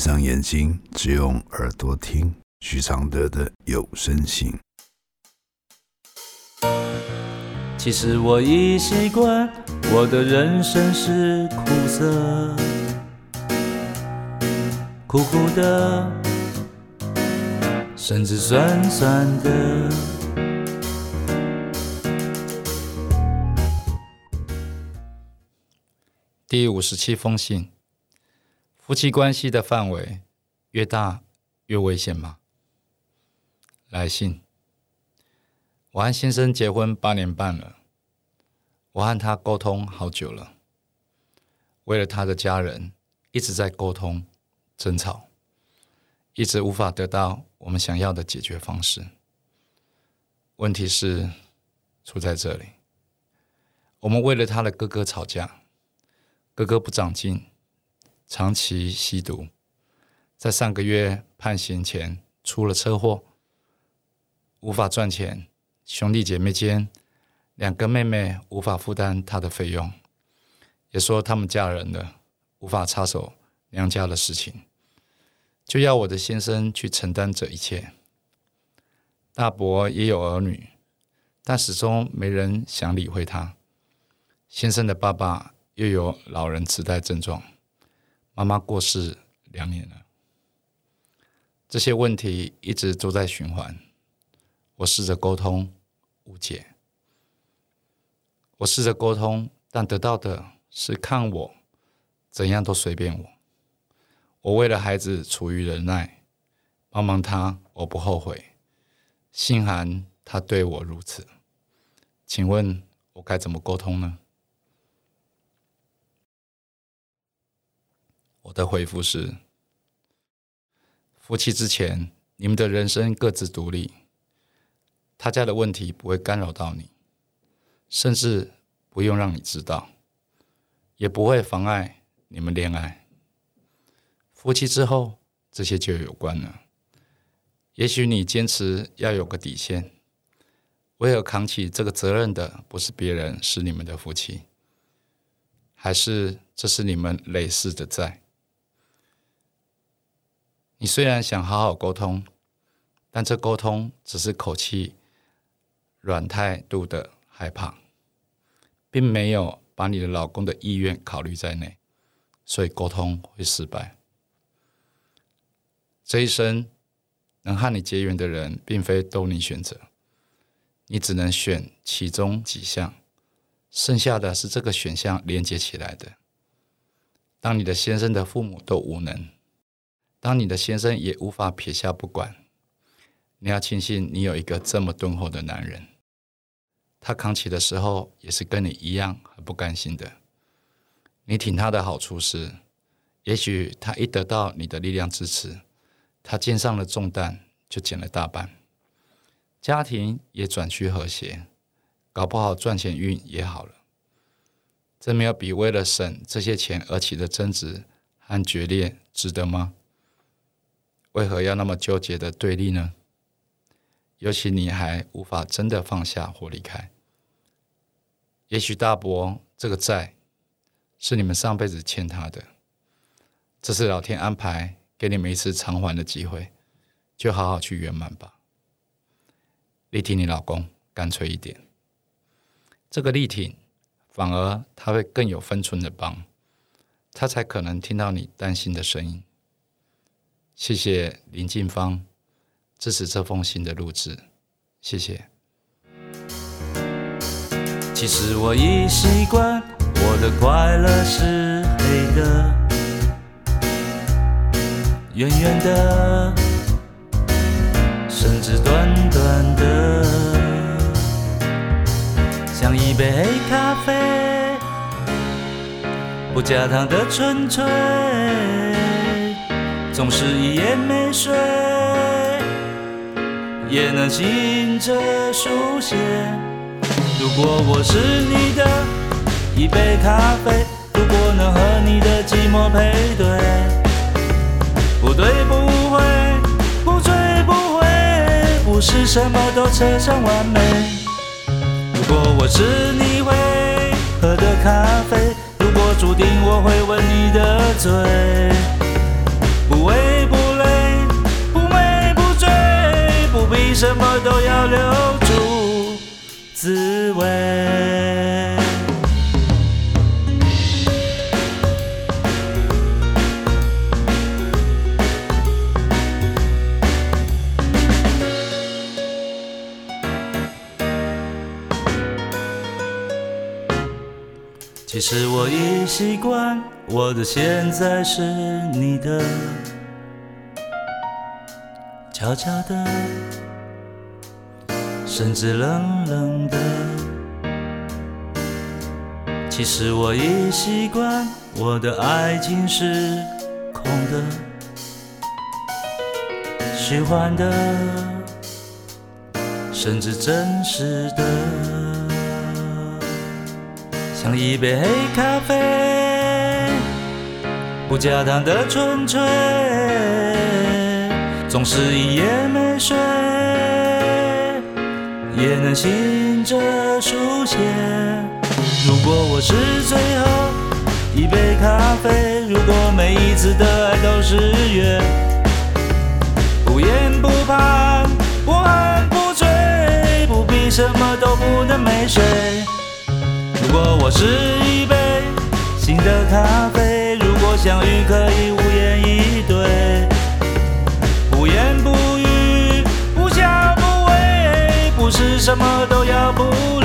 上眼睛，只用耳朵听许常德的有声信。其实我已习惯，我的人生是苦涩，苦苦的，甚至酸酸的。第五十七封信：夫妻关系的范围越大越危险吗？来信。我和先生结婚八年半了，我和他沟通好久了，为了他的家人，一直在沟通、争吵，一直无法得到我们想要的解决方式。问题是出在这里，我们为了他的哥哥吵架，哥哥不长进，长期吸毒，在上个月判刑前出了车祸，无法赚钱。兄弟姐妹间，两个妹妹无法负担他的费用，也说他们嫁人了，无法插手娘家的事情，就要我的先生去承担这一切。大伯也有儿女，但始终没人想理会他。先生的爸爸又有老人痴呆症状，妈妈过世两年了，这些问题一直都在循环。我试着沟通。误解。我试着沟通，但得到的是看我怎样都随便我。我为了孩子处于忍耐，帮忙他，我不后悔。心寒他对我如此，请问我该怎么沟通呢？我的回复是：夫妻之前，你们的人生各自独立。他家的问题不会干扰到你，甚至不用让你知道，也不会妨碍你们恋爱。夫妻之后，这些就有关了。也许你坚持要有个底线，唯有扛起这个责任的不是别人，是你们的夫妻？还是这是你们累世的债？你虽然想好好沟通，但这沟通只是口气。软态度的害怕，并没有把你的老公的意愿考虑在内，所以沟通会失败。这一生能和你结缘的人，并非都你选择，你只能选其中几项，剩下的是这个选项连接起来的。当你的先生的父母都无能，当你的先生也无法撇下不管，你要庆幸你有一个这么敦厚的男人。他扛起的时候，也是跟你一样很不甘心的。你挺他的好处是，也许他一得到你的力量支持，他肩上的重担就减了大半，家庭也转趋和谐，搞不好赚钱运也好了。这没有比为了省这些钱而起的争执和决裂值得吗？为何要那么纠结的对立呢？尤其你还无法真的放下或离开，也许大伯这个债是你们上辈子欠他的，这是老天安排给你们一次偿还的机会，就好好去圆满吧。力挺你老公，干脆一点，这个力挺反而他会更有分寸的帮，他才可能听到你担心的声音。谢谢林静芳。支持这封信的录制，谢谢。其实我已习惯，我的快乐是黑的，圆圆的，甚至短短的，像一杯黑咖啡，不加糖的纯粹，总是一夜没睡。也能轻着书写。如果我是你的一杯咖啡，如果能和你的寂寞配对，不对不会，不醉不回，不是什么都扯上完美。如果我是你会喝的咖啡，如果注定我会吻你的嘴，不为不累，不美不醉，不必什么都要留住滋味。其实我已习惯，我的现在是你的，悄悄的，甚至冷冷的。其实我已习惯，我的爱情是空的，虚幻的，甚至真实的。像一杯黑咖啡，不加糖的纯粹，总是一夜没睡，也能醒着书写。如果我是最后一杯咖啡，如果每一次的爱都是约，不言不盼，不寒不醉，不必什么都不能没睡。如果我是一杯新的咖啡，如果相遇可以无言以对，无言不语，不笑不为，不是什么都要不。